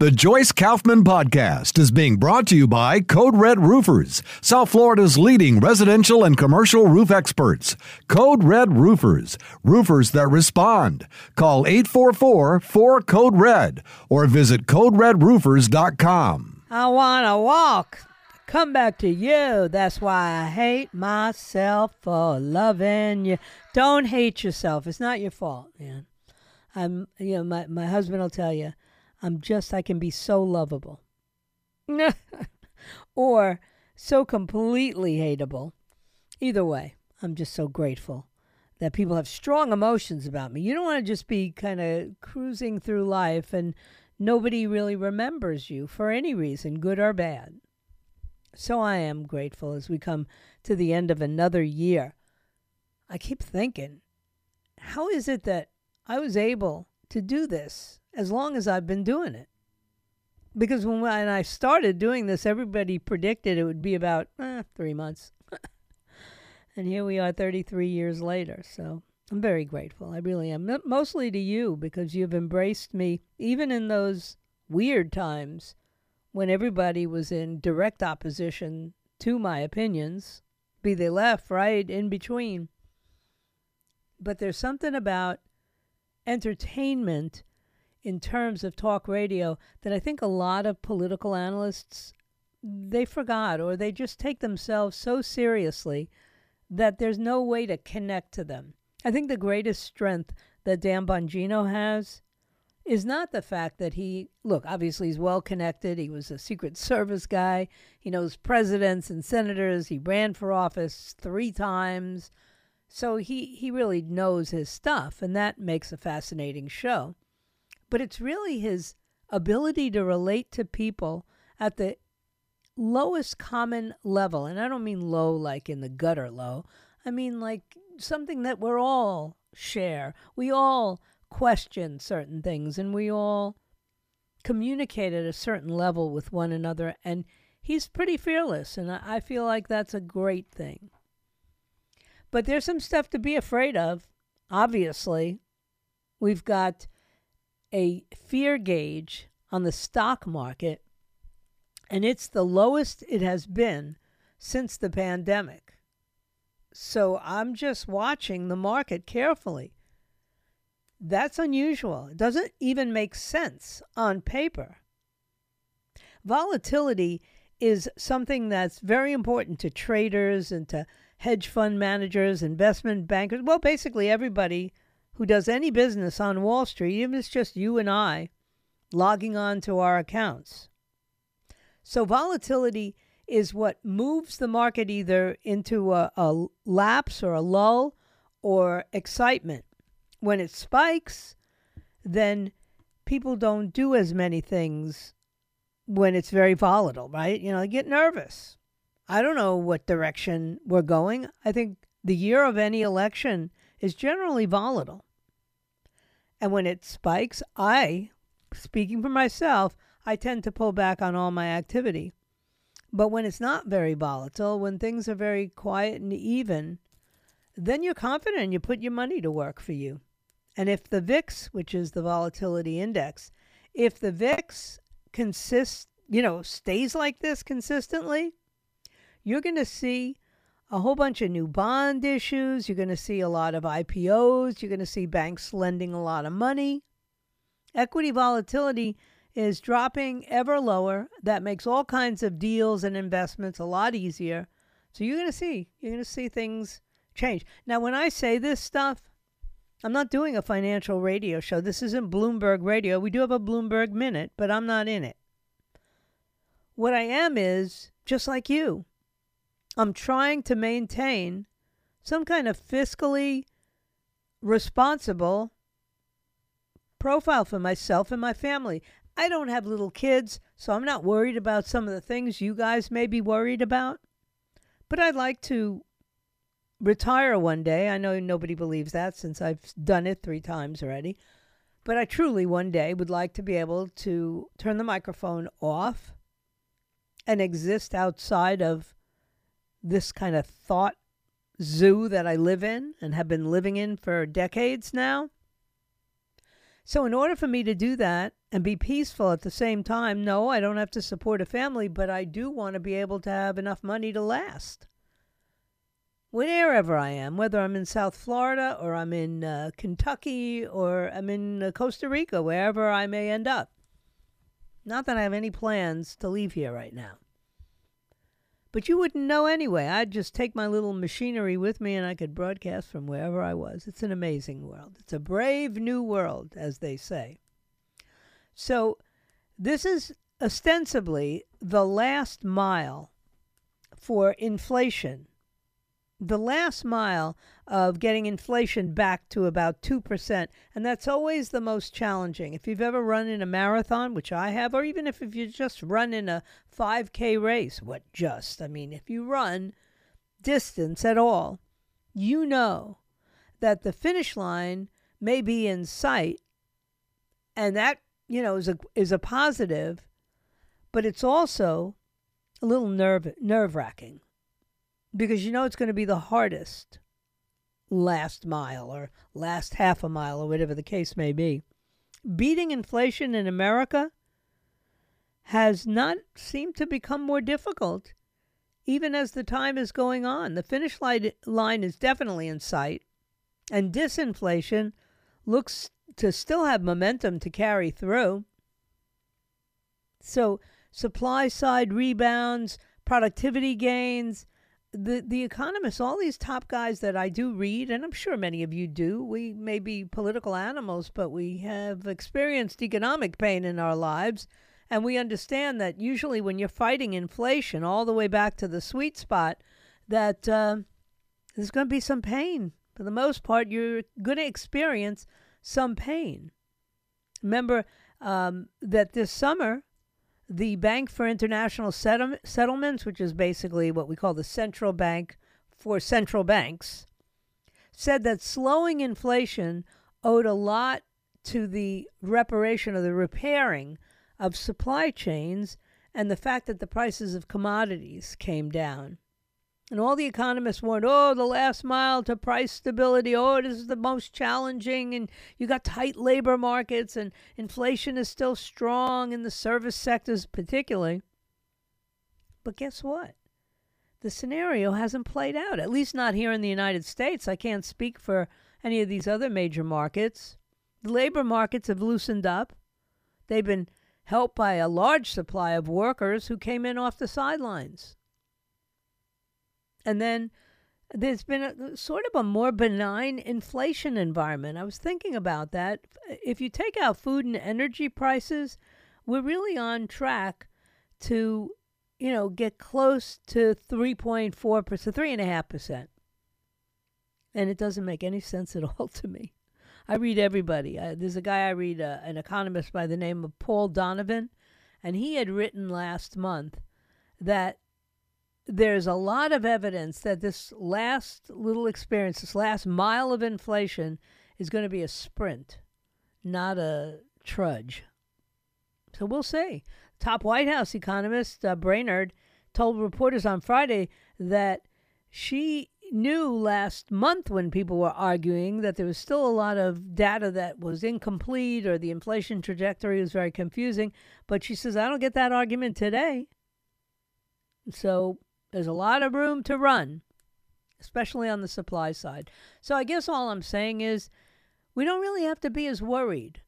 The Joyce Kaufman Podcast is being brought to you by Code Red Roofers, South Florida's leading residential and commercial roof experts. Code Red Roofers, roofers that respond. Call 844 4 Code Red or visit CodeRedRoofers.com. I want to walk. Come back to you. That's why I hate myself for loving you. Don't hate yourself. It's not your fault, man. I'm, you know, my, my husband will tell you I'm just, I can be so lovable. or so completely hateable. Either way, I'm just so grateful that people have strong emotions about me. You don't want to just be kind of cruising through life and nobody really remembers you for any reason, good or bad. So I am grateful as we come to the end of another year. I keep thinking, how is it that I was able to do this as long as I've been doing it. Because when, I started doing this, everybody predicted it would be about eh, three months. and here we are 33 years later. So I'm very grateful. I really am. Mostly to you because you've embraced me, even in those weird times when everybody was in direct opposition to my opinions, be they left, right, in between. But there's something about entertainment in terms of talk radio that I think a lot of political analysts they forgot or they just take themselves so seriously that there's no way to connect to them. I think the greatest strength that Dan Bongino has is not the fact that he look obviously he's well connected. He was a secret service guy. He knows presidents and senators. He ran for office 3 times. So he he really knows his stuff and that makes a fascinating show but it's really his ability to relate to people at the lowest common level. And I don't mean low like in the gutter low, I mean like something that we're all share. We all question certain things and we all communicate at a certain level with one another. And he's pretty fearless. And I feel like that's a great thing. But there's some stuff to be afraid of, obviously. We've got a fear gauge on the stock market, and it's the lowest it has been since the pandemic. So I'm just watching the market carefully. That's unusual. It doesn't even make sense on paper. Volatility is something that's very important to traders and to hedge fund managers, investment bankers, well, basically everybody who does any business on Wall Street, even if it's just you and I logging on to our accounts. So, volatility is what moves the market either into a, a lapse or a lull or excitement. When it spikes, then people don't do as many things when it's very volatile, right? You know, they get nervous. I don't know what direction we're going. I think the year of any election is generally volatile. And when it spikes, I, speaking for myself, I tend to pull back on all my activity. But when it's not very volatile, when things are very quiet and even, then you're confident and you put your money to work for you. And if the VIX, which is the volatility index, if the VIX consists, you know, stays like this consistently, you're going to see a whole bunch of new bond issues. You're going to see a lot of IPOs. You're going to see banks lending a lot of money. Equity volatility is dropping ever lower. That makes all kinds of deals and investments a lot easier. So you're going to see, you're going to see things change. Now, when I say this stuff, I'm not doing a financial radio show. This isn't Bloomberg Radio. We do have a Bloomberg Minute, but I'm not in it. What I am is just like you. I'm trying to maintain some kind of fiscally responsible profile for myself and my family. I don't have little kids, so I'm not worried about some of the things you guys may be worried about. But I'd like to retire one day. I know nobody believes that since I've done it three times already. But I truly one day would like to be able to turn the microphone off and exist outside of this kind of thought zoo that I live in and have been living in for decades now. So, in order for me to do that and be peaceful at the same time, no, I don't have to support a family, but I do want to be able to have enough money to last. Wherever I am, whether I'm in South Florida or I'm in uh, Kentucky or I'm in uh, Costa Rica, wherever I may end up. Not that I have any plans to leave here right now. But you wouldn't know anyway. I'd just take my little machinery with me and I could broadcast from wherever I was. It's an amazing world. It's a brave new world, as they say. So, this is ostensibly the last mile for inflation the last mile of getting inflation back to about 2%. And that's always the most challenging. If you've ever run in a marathon, which I have, or even if, if you just run in a 5K race, what just? I mean, if you run distance at all, you know that the finish line may be in sight. And that, you know, is a, is a positive, but it's also a little nerve nerve wracking because you know it's going to be the hardest last mile or last half a mile or whatever the case may be. Beating inflation in America has not seemed to become more difficult even as the time is going on. The finish line is definitely in sight, and disinflation looks to still have momentum to carry through. So, supply side rebounds, productivity gains, the the economists, all these top guys that I do read, and I'm sure many of you do. We may be political animals, but we have experienced economic pain in our lives, and we understand that usually when you're fighting inflation all the way back to the sweet spot, that uh, there's going to be some pain. For the most part, you're going to experience some pain. Remember um, that this summer the Bank for International Settlements, which is basically what we call the central bank for central banks, said that slowing inflation owed a lot to the reparation or the repairing of supply chains and the fact that the prices of commodities came down. And all the economists warned, oh, the last mile to price stability. Oh, this is the most challenging. And you got tight labor markets, and inflation is still strong in the service sectors, particularly. But guess what? The scenario hasn't played out, at least not here in the United States. I can't speak for any of these other major markets. The labor markets have loosened up. They've been helped by a large supply of workers who came in off the sidelines. And then there's been a sort of a more benign inflation environment. I was thinking about that. If you take out food and energy prices, we're really on track to, you know, get close to 3.4%, 3.5%. And it doesn't make any sense at all to me. I read everybody. There's a guy I read, uh, an economist by the name of Paul Donovan, and he had written last month that there's a lot of evidence that this last little experience, this last mile of inflation, is going to be a sprint, not a trudge. So we'll see. Top White House economist uh, Brainard told reporters on Friday that she knew last month when people were arguing that there was still a lot of data that was incomplete or the inflation trajectory was very confusing. But she says, I don't get that argument today. So there's a lot of room to run, especially on the supply side. So I guess all I'm saying is we don't really have to be as worried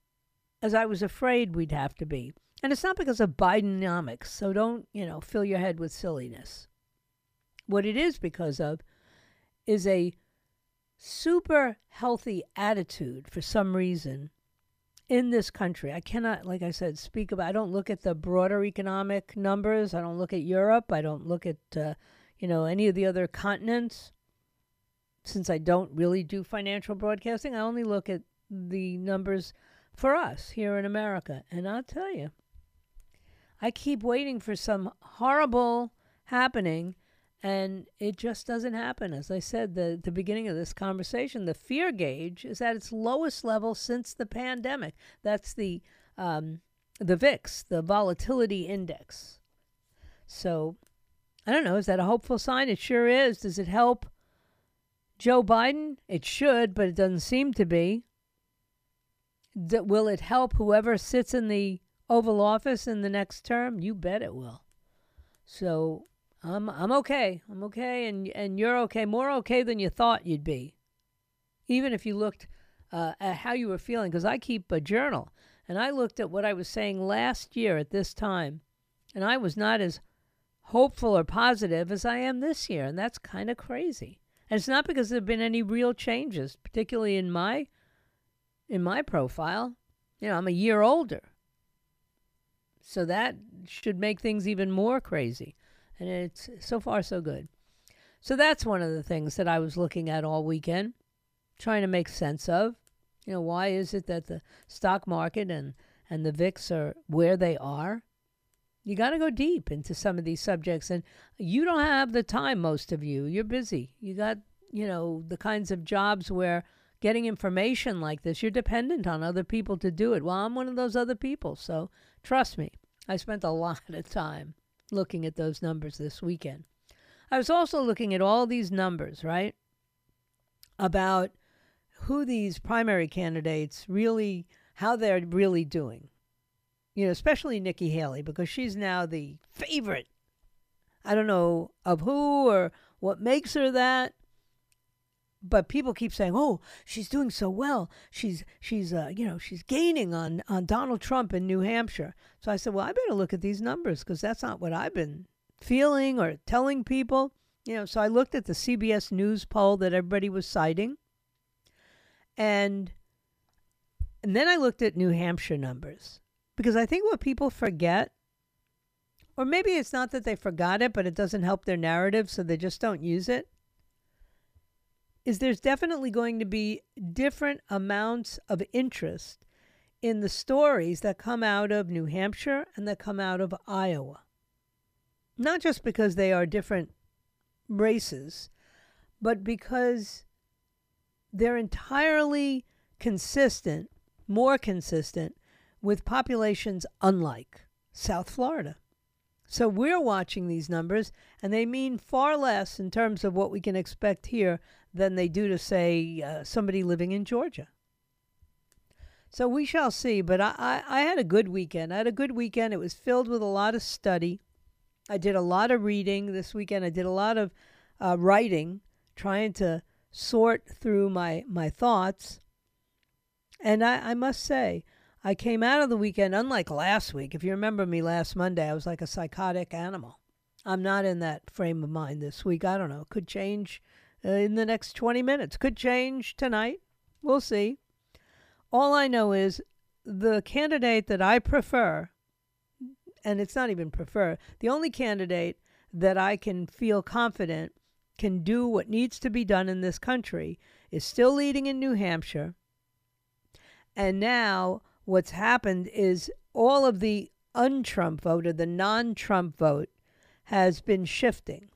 as I was afraid we'd have to be. And it's not because of Bidenomics, so don't, you know, fill your head with silliness. What it is because of is a super healthy attitude for some reason in this country. I cannot, like I said, speak about. I don't look at the broader economic numbers. I don't look at Europe. I don't look at, uh, you know, any of the other continents. Since I don't really do financial broadcasting, I only look at the numbers for us here in America. And I'll tell you, I keep waiting for some horrible happening and it just doesn't happen. As I said the the beginning of this conversation, the fear gauge is at its lowest level since the pandemic. That's the um, the VIX, the volatility index. So I don't know. Is that a hopeful sign? It sure is. Does it help Joe Biden? It should, but it doesn't seem to be. D- will it help whoever sits in the Oval Office in the next term? You bet it will. So I'm I'm okay. I'm okay, and and you're okay. More okay than you thought you'd be. Even if you looked uh, at how you were feeling, because I keep a journal, and I looked at what I was saying last year at this time, and I was not as hopeful or positive as I am this year, and that's kind of crazy. And it's not because there have been any real changes, particularly in my in my profile. You know, I'm a year older. So that should make things even more crazy. And it's so far so good. So that's one of the things that I was looking at all weekend, trying to make sense of. You know, why is it that the stock market and, and the VIX are where they are? You got to go deep into some of these subjects. And you don't have the time, most of you. You're busy. You got, you know, the kinds of jobs where getting information like this, you're dependent on other people to do it. Well, I'm one of those other people. So trust me, I spent a lot of time looking at those numbers this weekend. I was also looking at all these numbers, right? About who these primary candidates really, how they're really doing. You know, especially Nikki Haley, because she's now the favorite. I don't know of who or what makes her that, but people keep saying, "Oh, she's doing so well. She's she's uh, you know she's gaining on on Donald Trump in New Hampshire." So I said, "Well, I better look at these numbers because that's not what I've been feeling or telling people." You know, so I looked at the CBS News poll that everybody was citing, and and then I looked at New Hampshire numbers because I think what people forget. Or maybe it's not that they forgot it, but it doesn't help their narrative, so they just don't use it is there's definitely going to be different amounts of interest in the stories that come out of New Hampshire and that come out of Iowa. Not just because they are different races, but because they're entirely consistent, more consistent with populations unlike South Florida. So we're watching these numbers, and they mean far less in terms of what we can expect here than they do to, say, uh, somebody living in Georgia. So we shall see. But I, I, I had a good weekend. I had a good weekend. It was filled with a lot of study. I did a lot of reading this weekend. I did a lot of uh, writing, trying to sort through my, my thoughts. And I, I must say, I came out of the weekend, unlike last week. If you remember me last Monday, I was like a psychotic animal. I'm not in that frame of mind this week. I don't know. Could change uh, in the next 20 minutes. Could change tonight. We'll see. All I know is the candidate that I prefer, and it's not even prefer, the only candidate that I can feel confident can do what needs to be done in this country is still leading in New Hampshire. And now what's happened is all of the un-Trump vote or the non-Trump vote has been shifting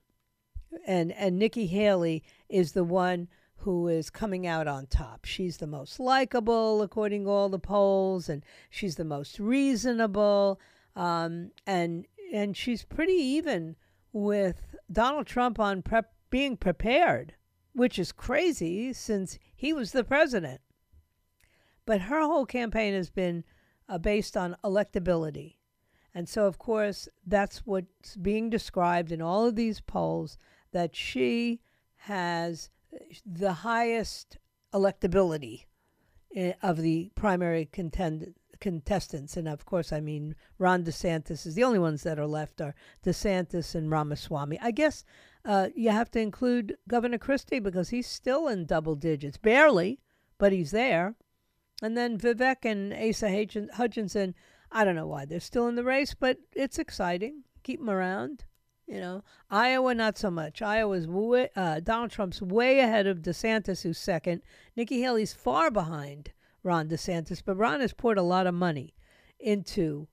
and and Nikki Haley is the one who is coming out on top. She's the most likable according to all the polls, and she's the most reasonable, um, and and she's pretty even with Donald Trump on prep being prepared, which is crazy since he was the president. But her whole campaign has been uh, based on electability. And so, of course, that's what's being described in all of these polls that she has the highest electability eh, of the primary contend- contestants. And of course, I mean, Ron DeSantis is the only ones that are left are DeSantis and Ramaswamy. I guess uh, you have to include Governor Christie because he's still in double digits, barely, but he's there. And then Vivek and Asa Hutchinson, I don't know why they're still in the race, but it's exciting. Keep them around. You know, Iowa not so much. Iowa's way, uh, Donald Trump's way ahead of DeSantis, who's second. Nikki Haley's far behind Ron DeSantis, but Ron has poured a lot of money into,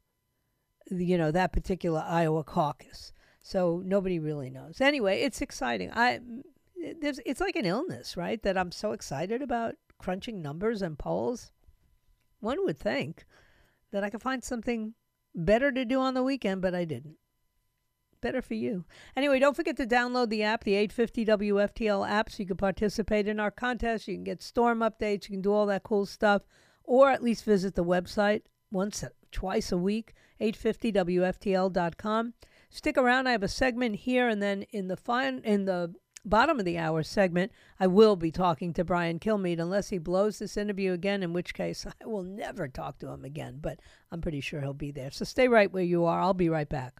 you know, that particular Iowa caucus. So nobody really knows. Anyway, it's exciting. I there's it's like an illness, right? That I'm so excited about crunching numbers and polls. One would think that I could find something better to do on the weekend, but I didn't. Better for you. Anyway, don't forget to download the app, the 850 WFTL app, so you can participate in our contest. You can get storm updates. You can do all that cool stuff, or at least visit the website once, twice a week, 850WFTL.com. Stick around. I have a segment here, and then in the fine in the bottom of the hour segment, I will be talking to Brian Kilmeade unless he blows this interview again, in which case I will never talk to him again. But I'm pretty sure he'll be there. So stay right where you are. I'll be right back.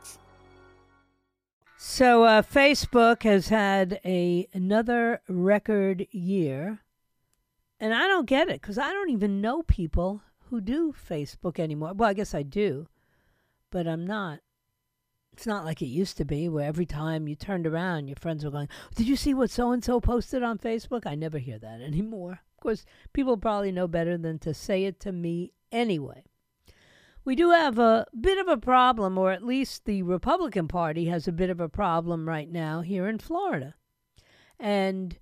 So uh, Facebook has had a another record year, and I don't get it because I don't even know people who do Facebook anymore. Well, I guess I do, but I'm not. It's not like it used to be, where every time you turned around, your friends were going, "Did you see what so and so posted on Facebook?" I never hear that anymore. Of course, people probably know better than to say it to me anyway we do have a bit of a problem, or at least the Republican Party has a bit of a problem right now here in Florida. And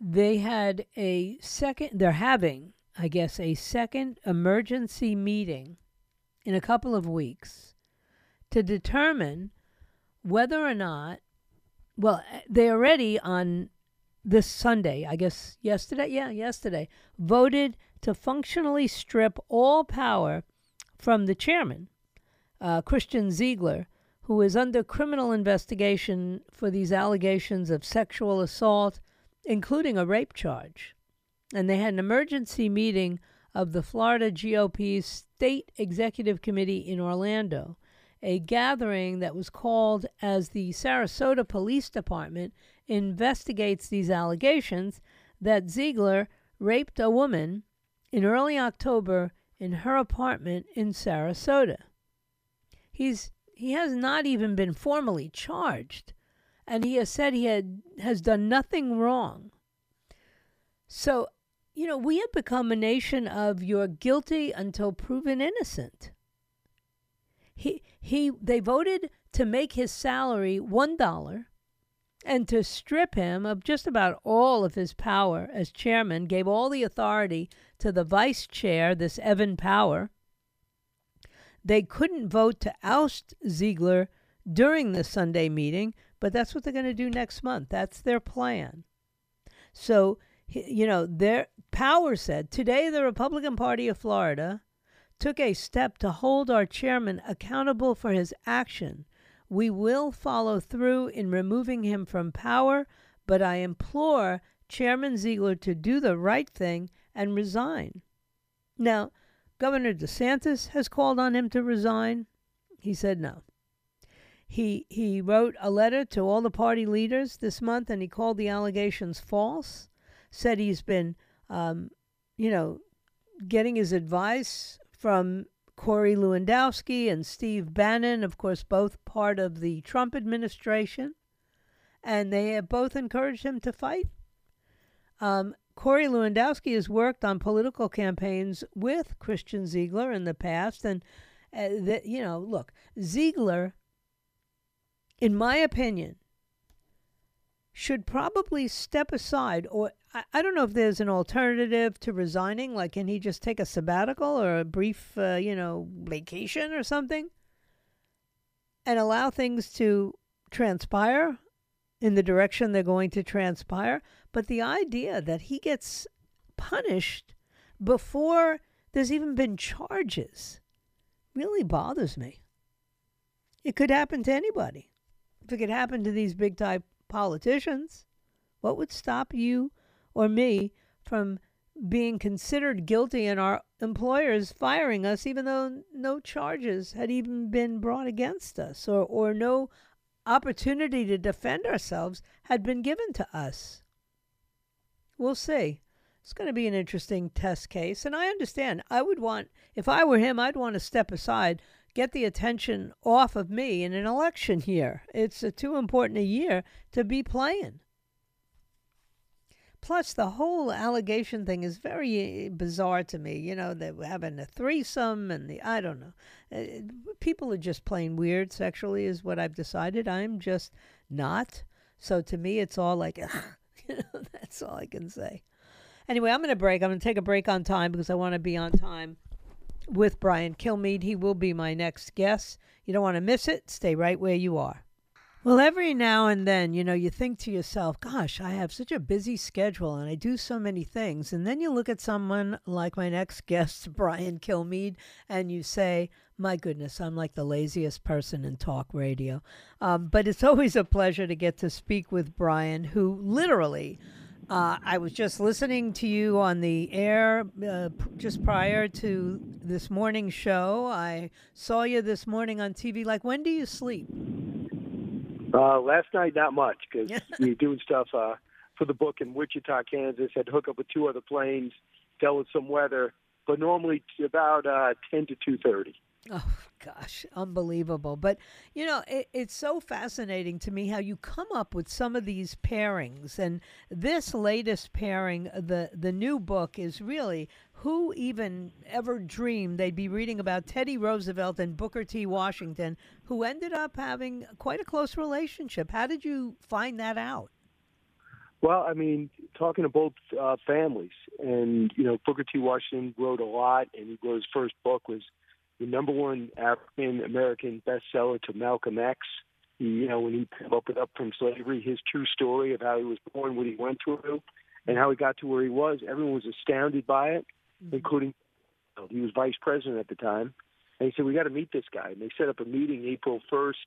they had a second, they're having, I guess, a second emergency meeting in a couple of weeks to determine whether or not, well, they already on this Sunday, I guess yesterday, yeah, yesterday, voted to functionally strip all power from the chairman, uh, Christian Ziegler, who is under criminal investigation for these allegations of sexual assault, including a rape charge. And they had an emergency meeting of the Florida GOP's State Executive Committee in Orlando, a gathering that was called as the Sarasota Police Department investigates these allegations that Ziegler raped a woman in early October in her apartment in Sarasota. He's he has not even been formally charged, and he has said he had has done nothing wrong. So, you know, we have become a nation of you're guilty until proven innocent. He he they voted to make his salary one dollar and to strip him of just about all of his power as chairman, gave all the authority to the vice chair, this Evan Power. They couldn't vote to oust Ziegler during the Sunday meeting, but that's what they're going to do next month. That's their plan. So, you know, their Power said today the Republican Party of Florida took a step to hold our chairman accountable for his action we will follow through in removing him from power, but I implore Chairman Ziegler to do the right thing and resign. Now, Governor DeSantis has called on him to resign. He said no. He he wrote a letter to all the party leaders this month, and he called the allegations false. Said he's been, um, you know, getting his advice from Corey Lewandowski and Steve Bannon, of course, both part of the Trump administration, and they have both encouraged him to fight. Um, Corey Lewandowski has worked on political campaigns with Christian Ziegler in the past, and uh, that you know, look, Ziegler, in my opinion, should probably step aside or I, I don't know if there's an alternative to resigning like can he just take a sabbatical or a brief uh, you know vacation or something? And allow things to transpire in the direction they're going to transpire. But the idea that he gets punished before there's even been charges really bothers me. It could happen to anybody. If it could happen to these big time politicians. What would stop you or me from being considered guilty and our employers firing us even though no charges had even been brought against us or, or no opportunity to defend ourselves had been given to us. We'll see. It's going to be an interesting test case. And I understand. I would want, if I were him, I'd want to step aside, get the attention off of me in an election year. It's too important a year to be playing. Plus, the whole allegation thing is very uh, bizarre to me. You know, they're having a threesome and the, I don't know. Uh, people are just plain weird sexually, is what I've decided. I'm just not. So to me, it's all like, you know, that's all I can say. Anyway, I'm going to break. I'm going to take a break on time because I want to be on time with Brian Kilmeade. He will be my next guest. You don't want to miss it. Stay right where you are. Well, every now and then, you know, you think to yourself, gosh, I have such a busy schedule and I do so many things. And then you look at someone like my next guest, Brian Kilmeade, and you say, my goodness, I'm like the laziest person in talk radio. Um, but it's always a pleasure to get to speak with Brian, who literally. Uh, I was just listening to you on the air uh, just prior to this morning's show. I saw you this morning on TV. Like, when do you sleep? Uh, last night, not much because we were doing stuff uh, for the book in Wichita, Kansas. Had to hook up with two other planes, dealt with some weather, but normally about uh, ten to two thirty. Oh gosh, unbelievable! But you know, it, it's so fascinating to me how you come up with some of these pairings, and this latest pairing, the the new book, is really who even ever dreamed they'd be reading about Teddy Roosevelt and Booker T. Washington, who ended up having quite a close relationship. How did you find that out? Well, I mean, talking to both uh, families, and you know, Booker T. Washington wrote a lot, and he wrote his first book was the number one African American bestseller to Malcolm X. He, you know, when he up Up from Slavery, his true story of how he was born, what he went through, and how he got to where he was. Everyone was astounded by it, mm-hmm. including he was vice president at the time. And he said, "We got to meet this guy." And they set up a meeting April first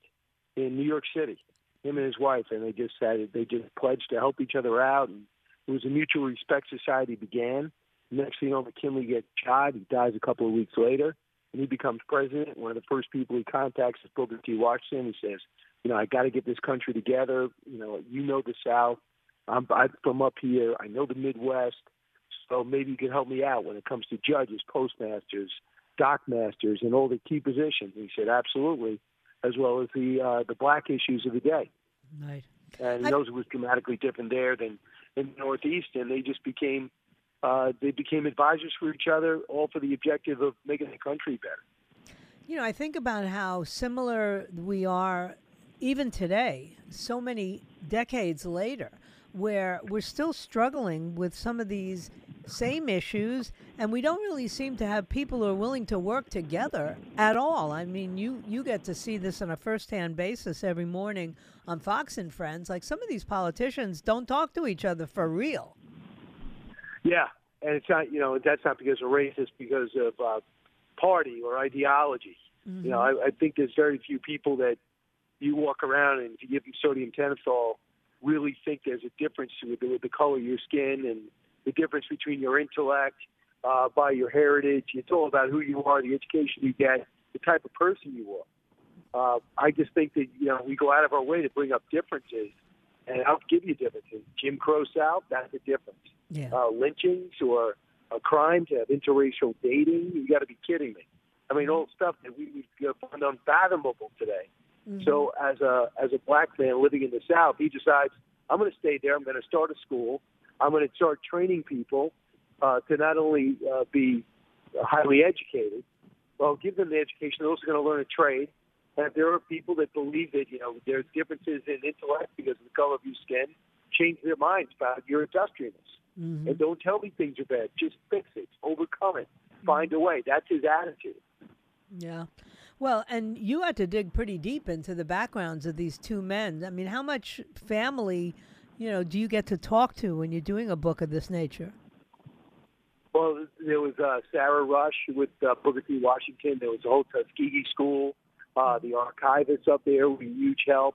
in New York City. Him and his wife, and they just said they just pledged to help each other out, and it was a mutual respect society began. Next thing you know, McKinley gets shot. He dies a couple of weeks later and he becomes president, one of the first people he contacts is Booker T. Washington. He says, you know, I got to get this country together. You know, you know the South. I'm, I'm from up here. I know the Midwest. So maybe you can help me out when it comes to judges, postmasters, dockmasters, and all the key positions. And he said, absolutely, as well as the uh, the black issues of the day. Right. And he I... knows it was dramatically different there than in the Northeast, and they just became uh, they became advisors for each other, all for the objective of making the country better. You know, I think about how similar we are even today, so many decades later, where we're still struggling with some of these same issues, and we don't really seem to have people who are willing to work together at all. I mean, you you get to see this on a first-hand basis every morning on Fox and Friends. Like some of these politicians don't talk to each other for real. Yeah, and it's not you know that's not because of race; it's because of uh, party or ideology. Mm-hmm. You know, I, I think there's very few people that you walk around and if you give them sodium pentothal, really think there's a difference with the, with the color of your skin and the difference between your intellect, uh, by your heritage. It's all about who you are, the education you get, the type of person you are. Uh, I just think that you know we go out of our way to bring up differences, and I'll give you differences. Jim Crow South, that's a difference yeah. uh, lynchings or a crime to have interracial dating. You got to be kidding me. I mean, all stuff that we would find unfathomable today. Mm-hmm. So, as a as a black man living in the South, he decides I'm going to stay there. I'm going to start a school. I'm going to start training people uh, to not only uh, be highly educated, well, give them the education. They're also going to learn a trade. And there are people that believe that you know there's differences in intellect because of the color of your skin, change their minds about your industriousness. Mm-hmm. And don't tell me things are bad. Just fix it, overcome it, find a way. That's his attitude. Yeah. Well, and you had to dig pretty deep into the backgrounds of these two men. I mean, how much family, you know, do you get to talk to when you're doing a book of this nature? Well, there was uh, Sarah Rush with uh, Booker T. Washington. There was the whole Tuskegee School. Uh, the archivists up there were huge help.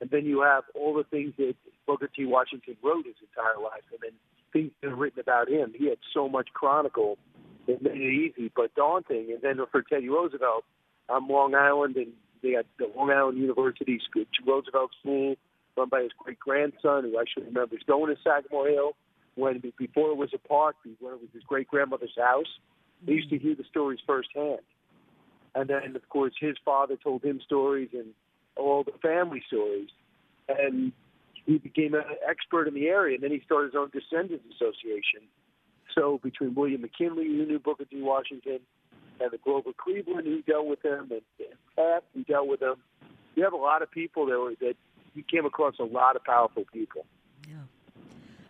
And then you have all the things that Booker T. Washington wrote his entire life. And then things that are written about him. He had so much chronicle it made it easy but daunting. And then for Teddy Roosevelt, I'm Long Island, and they got the Long Island University School, Roosevelt School run by his great grandson, who I should remember is going to Sagamore Hill when before it was a park, when it was his great grandmother's house. They used to hear the stories firsthand. And then, of course, his father told him stories and all the family stories. And he became an expert in the area. And then he started his own Descendants Association. So between William McKinley, who knew Booker T. Washington, and the Grover Cleveland, who dealt with him, and, and Pat, who dealt with him, you have a lot of people that were that you came across a lot of powerful people.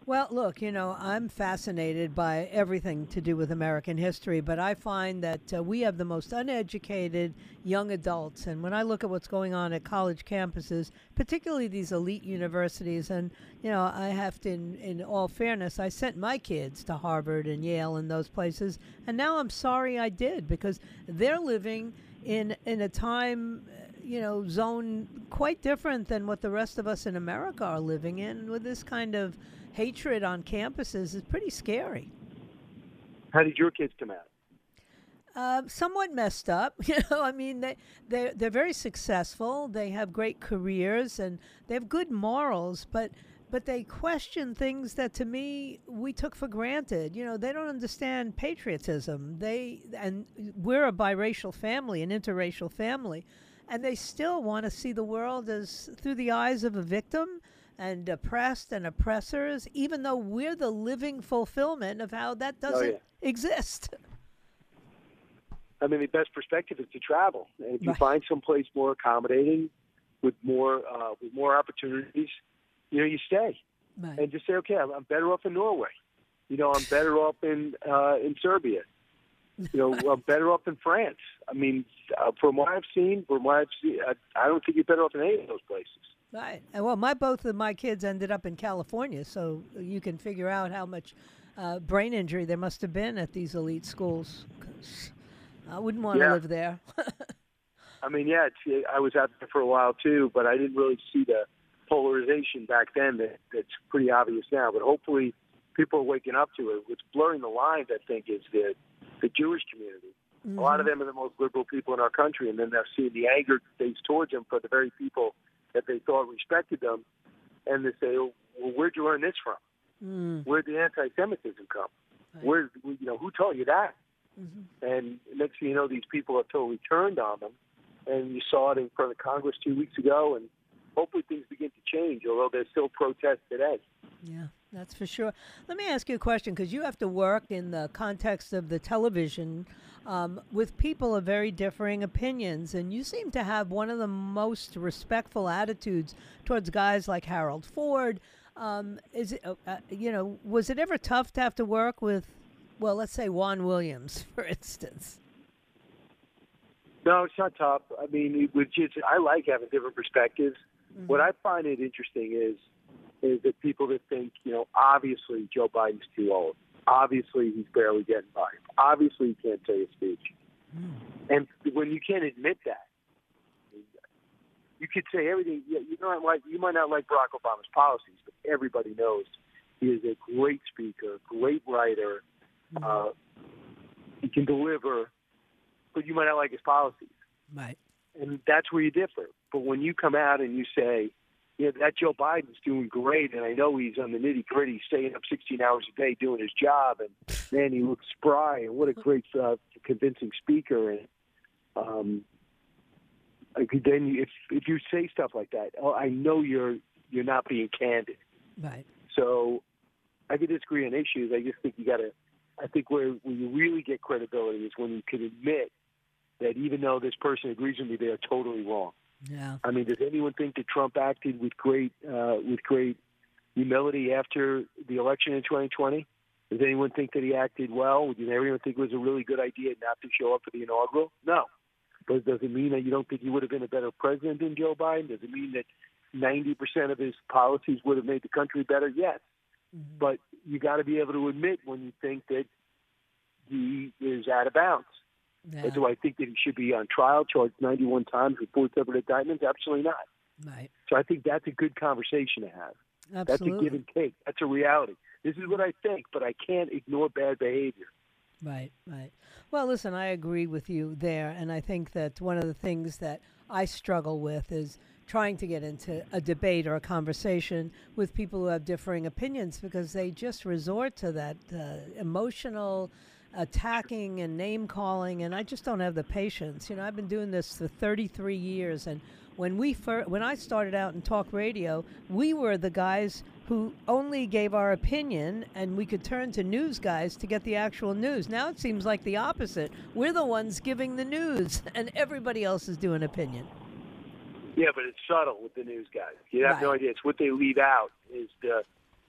Well, look, you know, I'm fascinated by everything to do with American history, but I find that uh, we have the most uneducated young adults. And when I look at what's going on at college campuses, particularly these elite universities, and, you know, I have to, in, in all fairness, I sent my kids to Harvard and Yale and those places, and now I'm sorry I did because they're living in, in a time you know, zone quite different than what the rest of us in America are living in with this kind of hatred on campuses is pretty scary. How did your kids come out? Uh, somewhat messed up, you know. I mean, they they they're very successful. They have great careers and they have good morals, but but they question things that to me we took for granted. You know, they don't understand patriotism. They and we're a biracial family, an interracial family, and they still want to see the world as through the eyes of a victim and oppressed and oppressors, even though we're the living fulfillment of how that doesn't oh, yeah. exist. I mean, the best perspective is to travel, and if you right. find someplace more accommodating, with more uh, with more opportunities, you know, you stay, right. and just say, okay, I'm, I'm better off in Norway. You know, I'm better off in uh, in Serbia. You know, I'm better off in France. I mean, uh, from what I've seen, from what I've seen, I, I don't think you're better off in any of those places. Right. And well, my both of my kids ended up in California, so you can figure out how much uh, brain injury there must have been at these elite schools. I wouldn't want Yeah. to live there. I mean, yeah, I was out there for a while too, but I didn't really see the polarization back then that, that's pretty obvious now. But hopefully, people are waking up to it. What's blurring the lines, I think, is the the Jewish community. A lot of them are the most liberal people in our country, and then they're seeing the anger faced towards them for the very people that they thought respected them, and they say, "Well, where'd you learn this from? Mm. Where'd the anti-Semitism come? Right. Where, you know, who told you that?" Mhm. And next thing you know, these people have totally turned on them. And you saw it in front of Congress two weeks ago, and hopefully things begin to change, although there's still protests today. Yeah, that's for sure. Let me ask you a question because you have to work in the context of the television um, with people of very differing opinions, and you seem to have one of the most respectful attitudes towards guys like Harold Ford. Um, is it, uh, uh, you know, was it ever tough to have to work with, well, let's say Juan Williams, for instance? No, it's not tough. I mean, it would just, I like having different perspectives. What I find it interesting is is that people that think, you know, obviously Joe Biden's too old. Obviously he's barely getting by. Obviously he can't say a speech. And when you can't admit that, you could say everything. You you know, like you might not like Barack Obama's policies, but everybody knows he is a great speaker, great writer. Uh, he can deliver, but you might not like his policies Right. and that's where you differ. But when you come out and you say, yeah, that Joe Biden's doing great, and I know he's on the nitty gritty, staying up 16 hours a day doing his job, and man, he looks spry, and what a great, uh, convincing speaker. And um, then if if you say stuff like that, oh, I know you're you're not being candid. Right. So I could disagree on issues. I just think you got to. I think where when you really get credibility is when you can admit that even though this person agrees with me, they are totally wrong. Yeah. I mean, does anyone think that Trump acted with great uh, with great humility after the election in 2020? Does anyone think that he acted well? Did everyone think it was a really good idea not to show up for the inaugural? No. But does it mean that you don't think he would have been a better president than Joe Biden? Does it mean that 90% of his policies would have made the country better? Yes. But you got to be able to admit when you think that he is out of bounds. Yeah. Do I think that he should be on trial, charged 91 times with four separate indictments? Absolutely not. Right. So I think that's a good conversation to have. Absolutely. That's a give and take. That's a reality. This is what I think, but I can't ignore bad behavior. Right, right. Well, listen, I agree with you there. And I think that one of the things that I struggle with is trying to get into a debate or a conversation with people who have differing opinions because they just resort to that uh, emotional attacking and name calling and I just don't have the patience. You know, I've been doing this for 33 years and when we fir- when I started out in talk radio, we were the guys who only gave our opinion and we could turn to news guys to get the actual news. Now it seems like the opposite. We're the ones giving the news and everybody else is doing opinion. Yeah, but it's subtle with the news guys. You have right. no idea. It's what they leave out is the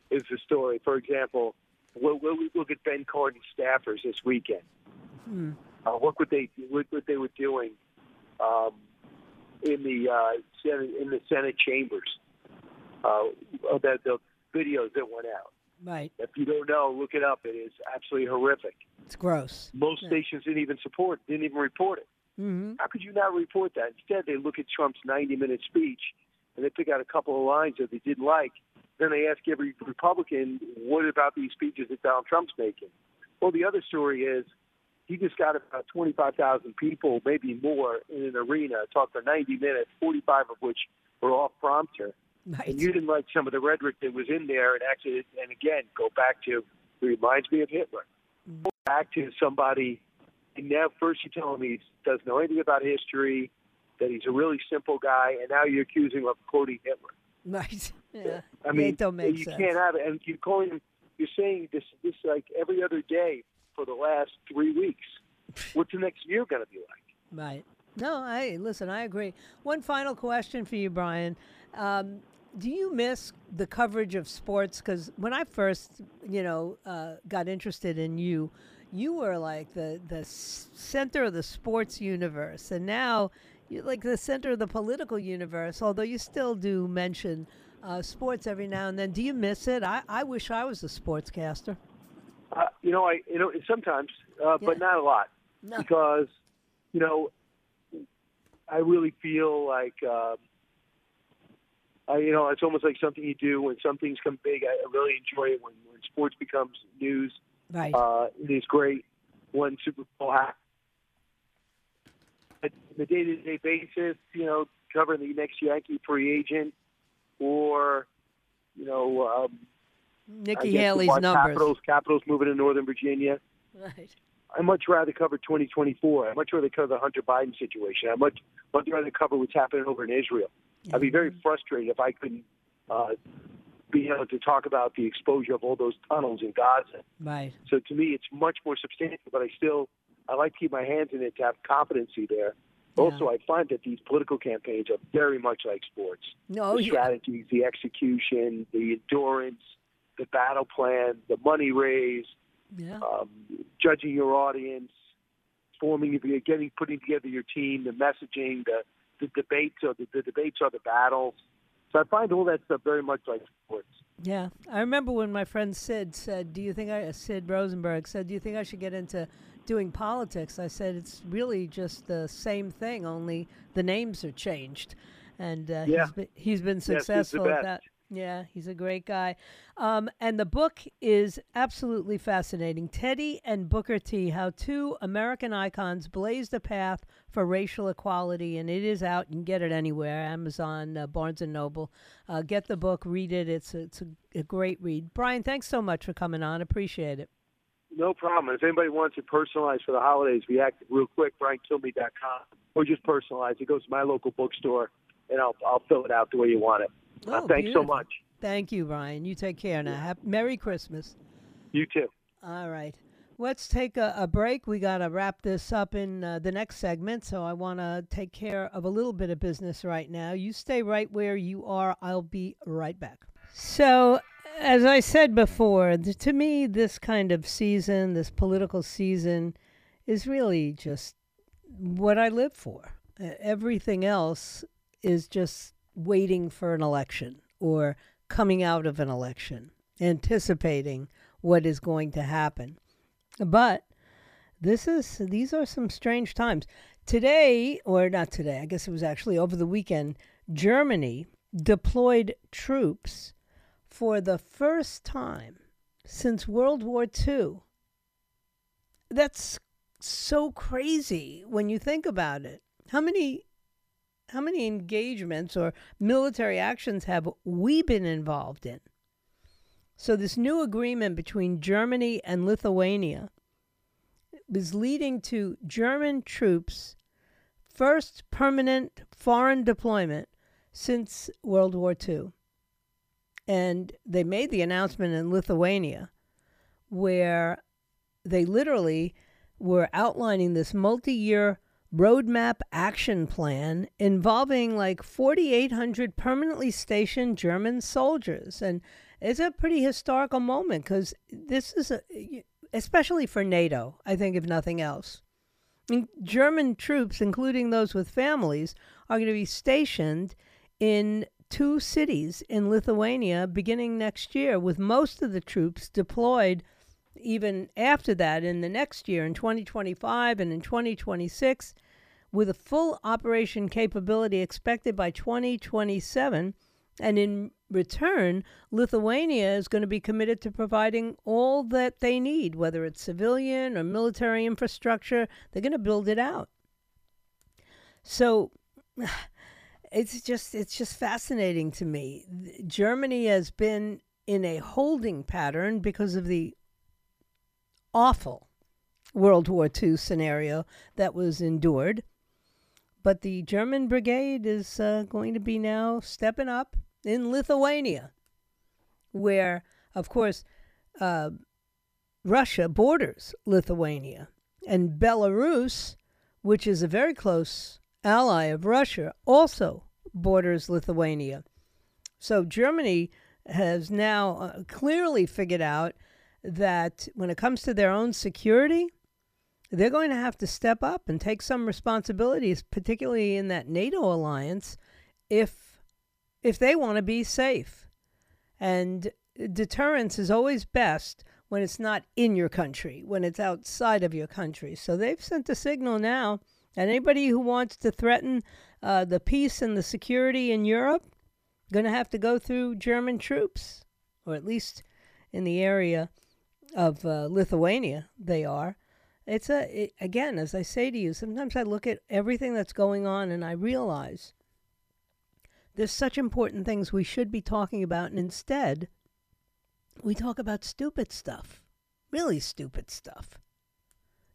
is the story. For example, we'll, we'll look at Ben Cardin staffers this weekend. Hmm. Uh, look what they what, what they were doing um, in the uh, Senate in the Senate chambers. Uh, that the videos that went out. Right. If you don't know, look it up. It is absolutely horrific. It's gross. Most yeah. stations didn't even support, didn't even report it. Mm-hmm. How could you not report that? Instead, they look at Trump's 90-minute speech and they pick out a couple of lines that they didn't like. Then they ask every Republican, "What about these speeches that Donald Trump's making?" Well, the other story is he just got about 25,000 people, maybe more, in an arena, talk for 90 minutes, 45 of which were off prompter. Right. And you didn't like some of the rhetoric that was in there, and actually, and again, go back to it reminds me of Hitler. Mm-hmm. Go back to somebody, and now first you tell him he doesn't know anything about history, that he's a really simple guy, and now you're accusing him of quoting Hitler. Right. Yeah. I mean, it don't make you sense. can't have it, and you're calling. You're saying this this like every other day for the last three weeks. What's the next year going to be like? Right. No, I listen. I agree. One final question for you, Brian. Um, do you miss the coverage of sports? Because when I first, you know, uh, got interested in you, you were like the the center of the sports universe, and now you're like the center of the political universe. Although you still do mention uh, sports every now and then. Do you miss it? I, I wish I was a sportscaster. Uh, you know, I you know sometimes, uh, yeah. but not a lot, no. because you know, I really feel like. Uh, uh, you know, it's almost like something you do when some things come big. I really enjoy it when, when sports becomes news. Right. Uh, it is great when Super Bowl happens. The day-to-day basis, you know, covering the next Yankee free agent, or you know, um, Nikki Haley's numbers. Capitals, Capitals moving to Northern Virginia. Right. I much rather cover 2024. I much rather cover the Hunter Biden situation. I much much rather cover what's happening over in Israel. I'd be very frustrated if I couldn't uh, be able to talk about the exposure of all those tunnels in Gaza. Right. So to me, it's much more substantial, but I still I like to keep my hands in it to have competency there. Also, I find that these political campaigns are very much like sports. No, the yeah. strategies, the execution, the endurance, the battle plan, the money raised, Yeah. um, judging your audience, forming, getting, putting together your team, the messaging, the the debates are the, the debates are the battles. So I find all that stuff very much like sports. Yeah, I remember when my friend Sid said, "Do you think I?" Sid Rosenberg said, "Do you think I should get into doing politics?" I said, "It's really just the same thing, only the names are changed." And uh, Yeah. he's been, he's been Yes, he's successful at that. Yeah, he's a great guy. Um, and the book is absolutely fascinating. Teddy and Booker T, how two American icons blazed a path for racial equality, and it is out. You can get it anywhere Amazon, uh, Barnes and Noble. Uh, get the book, read it. It's a, it's a, a great read. Brian, thanks so much for coming on. Appreciate it. No problem. If anybody wants it personalized for the holidays, be active real quick, BrianKilmeade.com, or just personalized. It goes to my local bookstore, and I'll I'll fill it out the way you want it. Uh, Oh, thanks so much. Thank you, Brian. You take care now. Hap- Merry Christmas. You too. All right. Let's take a, a break. We got to wrap this up in uh, the next segment. So I want to take care of a little bit of business right now. You stay right where you are. I'll be right back. So, as I said before, th- to me, this kind of season, this political season, is really just what I live for. Everything else is just waiting for an election or coming out of an election, anticipating what is going to happen. But this is these are some strange times. Today, or not today, I guess it was actually over the weekend, Germany deployed troops for the first time since World War II that's so crazy when you think about it. How many how many engagements or military actions have we been involved in? So this new agreement between Germany and Lithuania was leading to German troops first permanent foreign deployment since World War II. And they made the announcement in Lithuania where they literally were outlining this multi year roadmap action plan involving like 4,800 permanently stationed German soldiers. And it's a pretty historical moment because this is a, especially for NATO, I think, if nothing else. German troops, including those with families, are going to be stationed in two cities in Lithuania beginning next year, with most of the troops deployed even after that in the next year, in 2025 and in 2026, with a full operation capability expected by 2027. And in return, Lithuania is going to be committed to providing all that they need, whether it's civilian or military infrastructure. They're going to build it out. So it's just it's just fascinating to me. Germany has been in a holding pattern because of the awful World War II scenario that was endured. But the German brigade is uh, going to be now stepping up in Lithuania, where, of course, uh, Russia borders Lithuania. And Belarus, which is a very close ally of Russia, also borders Lithuania. So Germany has now uh, clearly figured out that when it comes to their own security, they're going to have to step up and take some responsibilities, particularly in that NATO alliance, if if they want to be safe. And deterrence is always best when it's not in your country, when it's outside of your country. So they've sent a signal now. And anybody who wants to threaten uh, the peace and the security in Europe, going to have to go through German troops, or at least in the area of uh, Lithuania, they are. It's a it, again, as I say to you, sometimes I look at everything that's going on and I realize there's such important things we should be talking about, and instead, we talk about stupid stuff, really stupid stuff.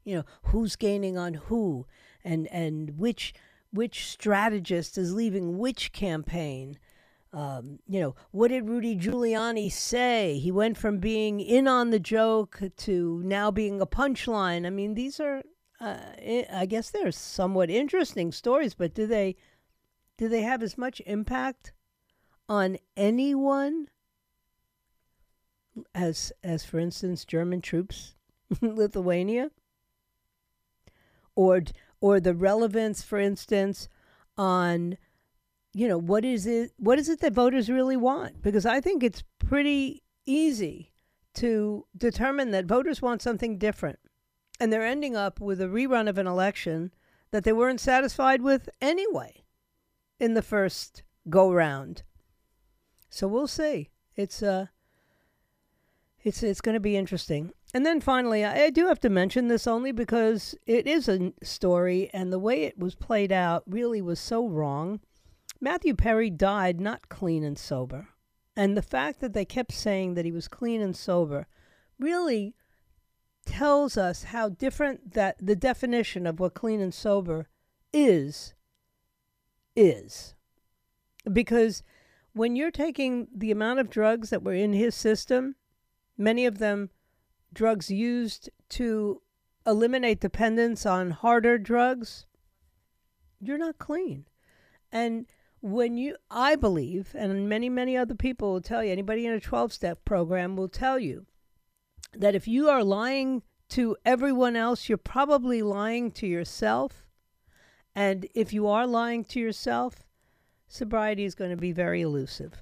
You know, who's gaining on who, and and which which strategist is leaving which campaign, um, you know, what did Rudy Giuliani say? He went from being in on the joke to now being a punchline. I mean, these are, uh, I guess, they're somewhat interesting stories, but do they, do they have as much impact on anyone as, as for instance, German troops in Lithuania, or, or the relevance, for instance, on you know what is it what is it that voters really want? Because i think it's pretty easy to determine that voters want something different. And they're ending up with a rerun of an election that they weren't satisfied with anyway in the first go round so we'll see. It's uh it's it's going to be interesting and then finally I, do have to mention this only because it is a story and the way it was played out really was so wrong Matthew Perry died not clean and sober. And the fact that they kept saying that he was clean and sober really tells us how different that the definition of what clean and sober is is. Because when you're taking the amount of drugs that were in his system, many of them drugs used to eliminate dependence on harder drugs, you're not clean. And when you i believe and many many other people will tell you anybody in a 12 step program will tell you that if you are lying to everyone else you're probably lying to yourself and if you are lying to yourself sobriety is going to be very elusive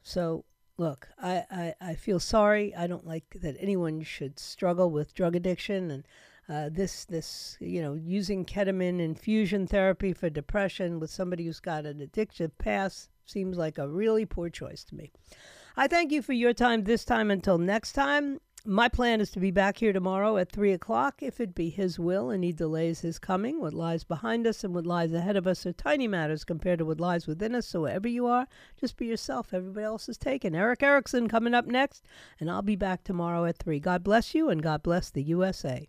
so look I, I, I feel sorry i don't like that anyone should struggle with drug addiction and uh, this this you know using ketamine infusion therapy for depression with somebody who's got an addictive past seems like a really poor choice to me. I thank you for your time this time. Until next time, my plan is to be back here tomorrow at 3 o'clock, if it be His will and He delays His coming. What lies behind us and what lies ahead of us are tiny matters compared to what lies within us. So, wherever you are, just be yourself. Everybody else is taken. Erick Erickson coming up next, and I'll be back tomorrow at 3. God bless you, and God bless the USA.